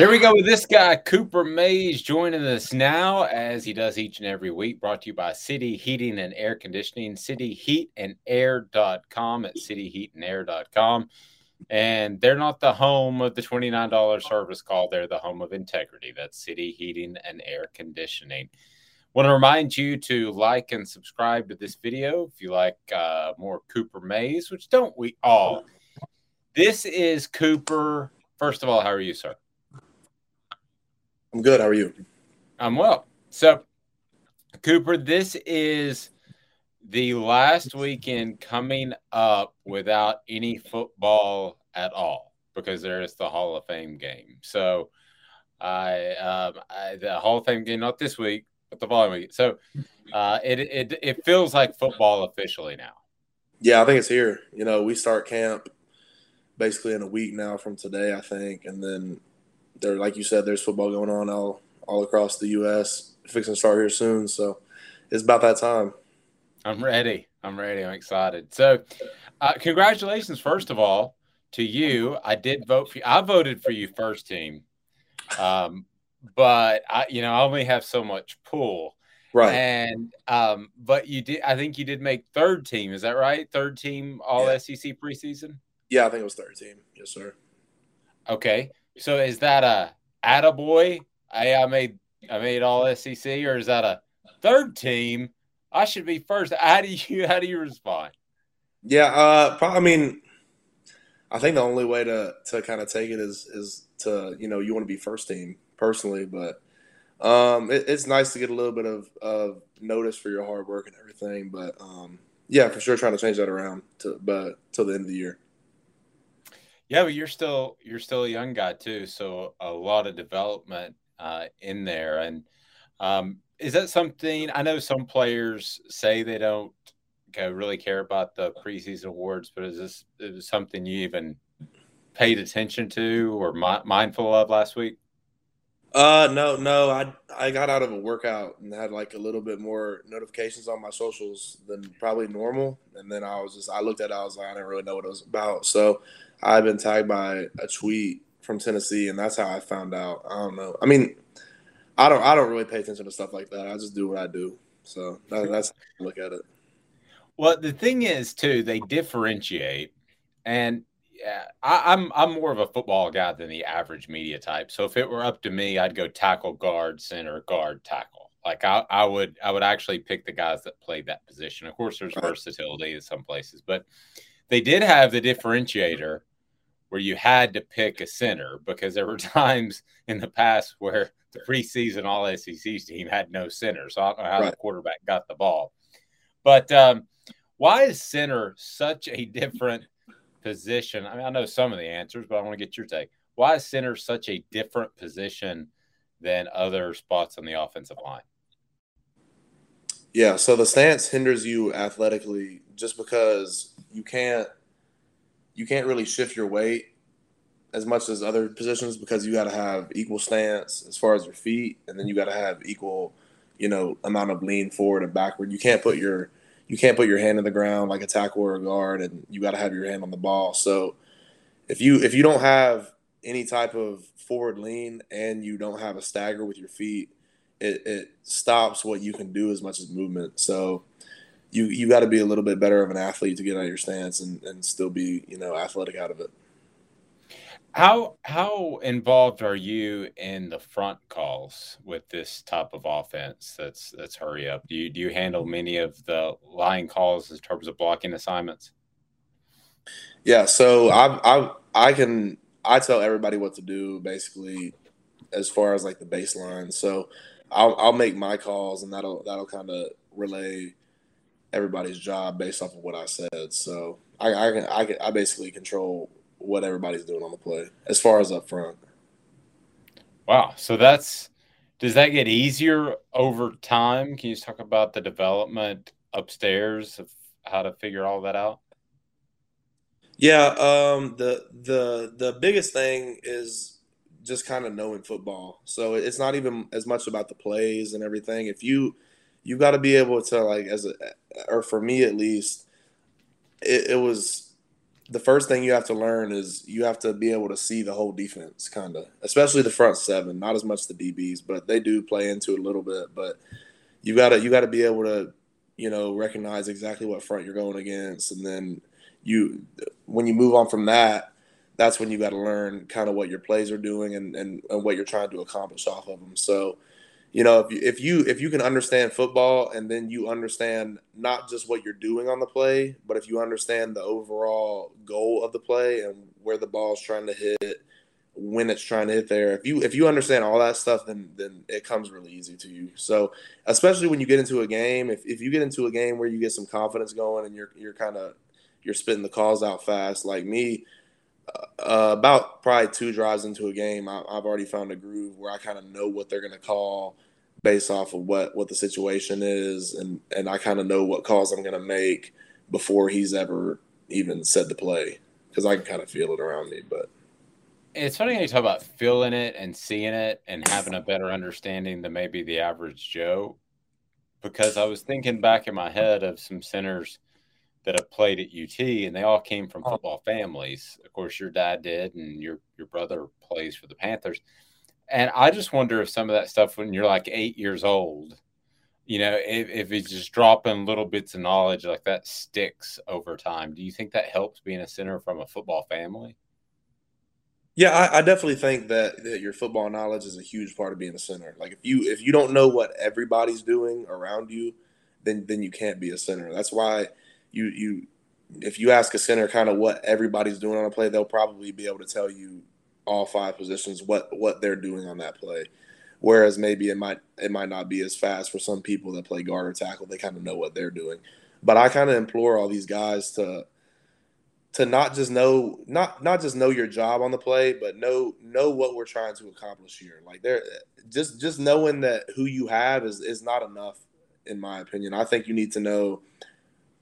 Here we go with this guy, Cooper Mays, joining us now as he does each and every week. Brought to you by City Heating and Air Conditioning, cityheatandair.com at cityheatandair.com. And they're not the home of the $29 service call, they're the home of integrity. That's City Heating and Air Conditioning. Want to remind you to like and subscribe to this video if you like uh, more Cooper Mays, which don't we all? This is Cooper. First of all, how are you, sir? I'm good. How are you? I'm well. So, Cooper, this is the last weekend coming up without any football at all because there is the Hall of Fame game. So, I, um, I the Hall of Fame game not this week, but the following week. So, uh, it it it feels like football officially now. Yeah, I think it's here. You know, we start camp basically in a week now from today, I think, and then there, like you said, there's football going on all all across the U.S. Fixing to start here soon, so it's about that time. I'm ready. I'm ready. I'm excited. So, uh, congratulations, first of all, to you. I did vote for you. I voted for you first team, um, but I, you know, I only have so much pull. Right. And um, but you did. I think you did make third team. Is that right? Third team All yeah. SEC preseason. Yeah, I think it was third team. Yes, sir. Okay. So is that a attaboy? Hey, I made I made all SEC, or is that a third team? I should be first. How do you how do you respond? Yeah, uh, I mean, I think the only way to to kind of take it is is to you know you want to be first team personally, but um, it, it's nice to get a little bit of, of notice for your hard work and everything. But um, yeah, for sure, trying to change that around to but till the end of the year. Yeah, but you're still you're still a young guy too, so a lot of development uh, in there. And um, is that something I know some players say they don't really care about the preseason awards, but is this is something you even paid attention to or mi- mindful of last week? Uh, no, no. I I got out of a workout and had like a little bit more notifications on my socials than probably normal, and then I was just I looked at it, I was like I didn't really know what it was about, so I've been tagged by a tweet from Tennessee, and that's how I found out. I don't know. I mean, I don't. I don't really pay attention to stuff like that. I just do what I do. So that, that's how I look at it. Well, the thing is, too, they differentiate, and yeah, I, I'm I'm more of a football guy than the average media type. So if it were up to me, I'd go tackle, guard, center, guard, tackle. Like I, I would I would actually pick the guys that played that position. Of course, there's versatility in some places, but they did have the differentiator where you had to pick a center because there were times in the past where the preseason All SEC team had no center. So I don't know how right. the quarterback got the ball. But um, why is center such a different position? I mean, I know some of the answers, but I want to get your take. Why is center such a different position than other spots on the offensive line? Yeah, so the stance hinders you athletically just because you can't you can't really shift your weight as much as other positions because you got to have equal stance as far as your feet, and then you got to have equal, you know, amount of lean forward and backward. You can't put your you can't put your hand in the ground like a tackle or a guard, and you got to have your hand on the ball. So if you if you don't have any type of forward lean and you don't have a stagger with your feet, it, it stops what you can do as much as movement. So you you got to be a little bit better of an athlete to get out of your stance and, and still be you know athletic out of it. How how involved are you in the front calls with this type of offense? That's that's hurry up. Do you do you handle many of the line calls in terms of blocking assignments? Yeah, so I I I can I tell everybody what to do basically as far as like the baseline. So I'll I'll make my calls and that'll that'll kind of relay everybody's job based off of what I said. So I, I can I can I basically control what everybody's doing on the play as far as up front. Wow, so that's Does that get easier over time? Can you talk about the development upstairs of how to figure all that out? Yeah, um, the the the biggest thing is just kind of knowing football. So it's not even as much about the plays and everything. If you you got to be able to like as a or for me at least, it, it was the first thing you have to learn is you have to be able to see the whole defense, kind of, especially the front seven. Not as much the DBs, but they do play into it a little bit. But you gotta you got to be able to you know recognize exactly what front you're going against, and then you when you move on from that, that's when you got to learn kind of what your plays are doing and, and, and what you're trying to accomplish off of them. So, you know, if you, if you if you can understand football and then you understand not just what you're doing on the play, but if you understand the overall goal of the play and where the ball's trying to hit, when it's trying to hit there, if you if you understand all that stuff, then then it comes really easy to you. So, especially when you get into a game, if, if you get into a game where you get some confidence going and you're you're kind of you're spitting the calls out fast. Like me, uh, about probably two drives into a game, I, have already found a groove where I kind of know what they're going to call based off of what what the situation is, and and I kind of know what calls I'm going to make before he's ever even said the play because I can kind of feel it around me. But it's funny when you talk about feeling it and seeing it and having a better understanding than maybe the average Joe. Because I was thinking back in my head of some centers – that have played at UT, and they all came from oh. football families. Of course, your dad did, and your your brother plays for the Panthers. And I just wonder if some of that stuff, when you're like eight years old, you know, if, if it's just dropping little bits of knowledge like that sticks over time. Do you think that helps being a center from a football family? Yeah, I, I, definitely think that, that your football knowledge is a huge part of being a center. Like if you if you don't know what everybody's doing around you, then then you can't be a center. That's why you you if you ask a center kind of what everybody's doing on a play, they'll probably be able to tell you all five positions what what they're doing on that play. Whereas maybe it might it might not be as fast for some people that play guard or tackle. They kind of know what they're doing. But I kind of implore all these guys to to not just know not not just know your job on the play, but know know what we're trying to accomplish here. Like there just just knowing that who you have is is not enough in my opinion. I think you need to know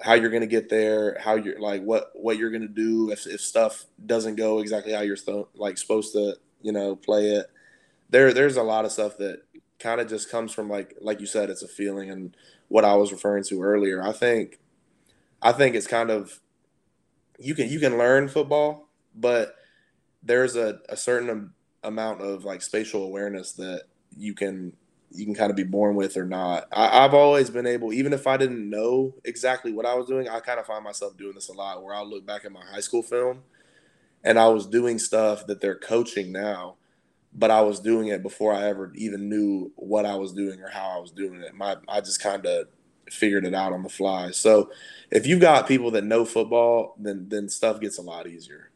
how you're going to get there, how you're like what what you're going to do if, if stuff doesn't go exactly how you're like supposed to, you know, play it. There there's a lot of stuff that kind of just comes from like like you said it's a feeling and what I was referring to earlier. I think I think it's kind of you can you can learn football, but there's a, a certain amount of like spatial awareness that you can you can kind of be born with or not. I, have always been able, even if I didn't know exactly what I was doing, I kind of find myself doing this a lot where I'll look back at my high school film and I was doing stuff that they're coaching now, but I was doing it before I ever even knew what I was doing or how I was doing it. My I just kind of figured it out on the fly. So if you've got people that know football, then then stuff gets a lot easier.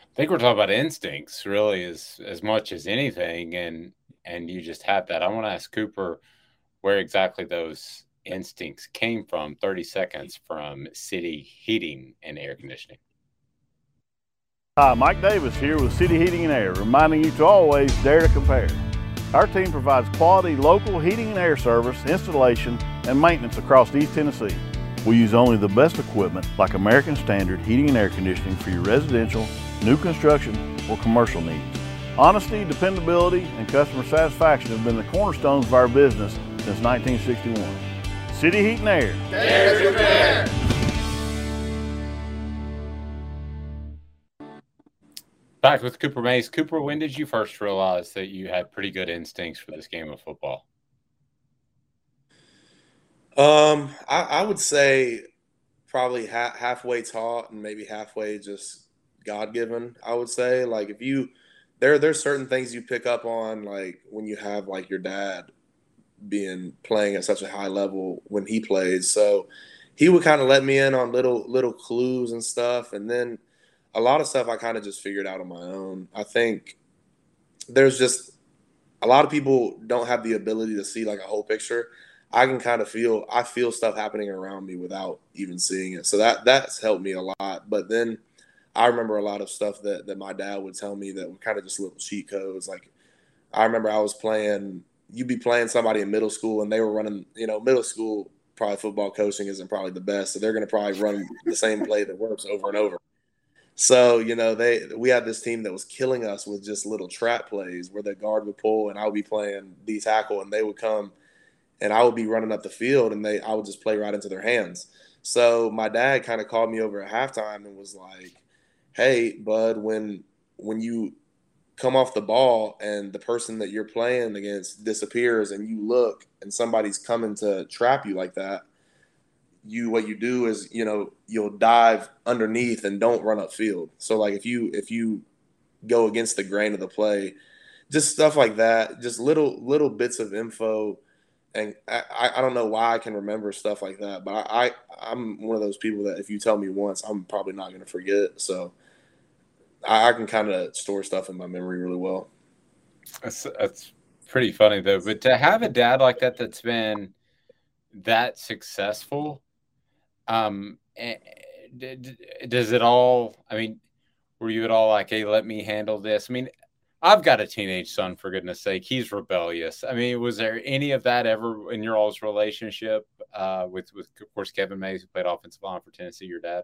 I think we're talking about instincts really as as much as anything and and you just have that. I want to ask Cooper where exactly those instincts came from 30 seconds from City Heating and Air Conditioning. Hi, Mike Davis here with City Heating and Air, reminding you to always dare to compare. Our team provides quality local heating and air service, installation, and maintenance across East Tennessee. We use only the best equipment like American Standard Heating and Air Conditioning for your residential, new construction, or commercial needs. Honesty, dependability, and customer satisfaction have been the cornerstones of our business since 1961. City Heat and Air. There's your fair. Back with Cooper Mays. Cooper, when did you first realize that you had pretty good instincts for this game of football? Um, I, I would say probably ha- halfway taught and maybe halfway just God given. I would say like if you there there's certain things you pick up on like when you have like your dad being playing at such a high level when he plays. So he would kind of let me in on little little clues and stuff and then a lot of stuff I kind of just figured out on my own. I think there's just a lot of people don't have the ability to see like a whole picture. I can kind of feel I feel stuff happening around me without even seeing it. So that that's helped me a lot. But then I remember a lot of stuff that that my dad would tell me that were kind of just little cheat codes. Like I remember I was playing you'd be playing somebody in middle school and they were running, you know, middle school probably football coaching isn't probably the best. So they're going to probably run the same play that works over and over. So, you know, they we had this team that was killing us with just little trap plays where the guard would pull and I would be playing D tackle and they would come and I would be running up the field and they I would just play right into their hands. So my dad kind of called me over at halftime and was like, "Hey, bud, when when you come off the ball and the person that you're playing against disappears and you look and somebody's coming to trap you like that, you what you do is, you know, you'll dive underneath and don't run upfield. So like if you if you go against the grain of the play, just stuff like that, just little little bits of info and I, I don't know why I can remember stuff like that, but I, I I'm one of those people that if you tell me once, I'm probably not going to forget. So I, I can kind of store stuff in my memory really well. That's that's pretty funny though. But to have a dad like that that's been that successful, um, does it all? I mean, were you at all like, "Hey, let me handle this"? I mean, I've got a teenage son, for goodness sake. He's rebellious. I mean, was there any of that ever in your all's relationship uh, with, with, of course, Kevin Mays, who played offensive line for Tennessee, your dad?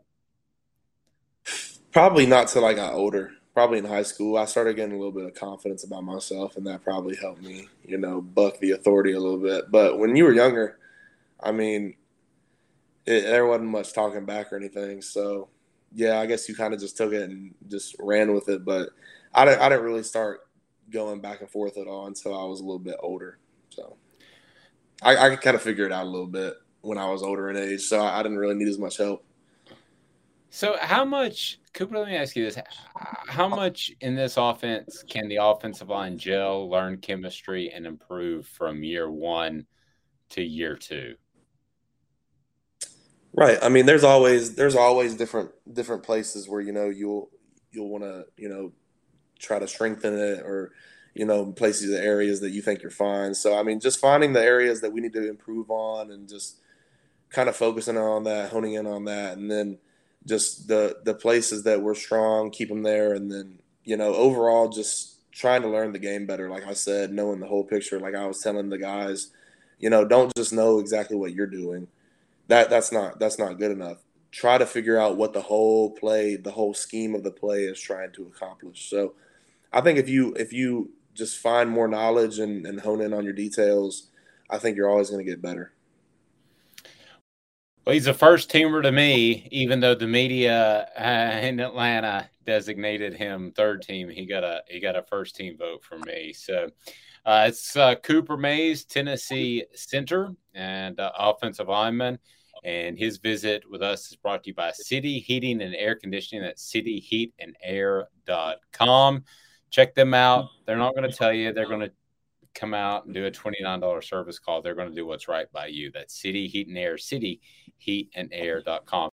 Probably not till I got older. Probably in high school, I started getting a little bit of confidence about myself, and that probably helped me, you know, buck the authority a little bit. But when you were younger, I mean, it, there wasn't much talking back or anything. So, yeah, I guess you kind of just took it and just ran with it. But I didn't, I didn't really start going back and forth at all until I was a little bit older. So I, I could kind of figure it out a little bit when I was older in age. So I, I didn't really need as much help. So how much, Cooper? Let me ask you this: How much in this offense can the offensive line gel, learn chemistry, and improve from year one to year two? Right. I mean, there's always there's always different different places where you know you'll you'll want to you know try to strengthen it or you know places the areas that you think you're fine. So i mean just finding the areas that we need to improve on and just kind of focusing on that honing in on that and then just the the places that we're strong keep them there and then you know overall just trying to learn the game better like i said knowing the whole picture like i was telling the guys you know don't just know exactly what you're doing. That that's not that's not good enough. Try to figure out what the whole play the whole scheme of the play is trying to accomplish. So I think if you if you just find more knowledge and, and hone in on your details, I think you're always going to get better. Well, he's a first teamer to me, even though the media uh, in Atlanta designated him third team. He got a he got a first team vote for me. So uh, it's uh, Cooper Mays, Tennessee center and uh, offensive lineman. And his visit with us is brought to you by City Heating and Air Conditioning at cityheatandair.com check them out. They're not going to mm-hmm. tell you they're going to come out and do a $29 service call. They're going to do what's right by you. That's City Heat and Air, City Heat and cityheatandair.com.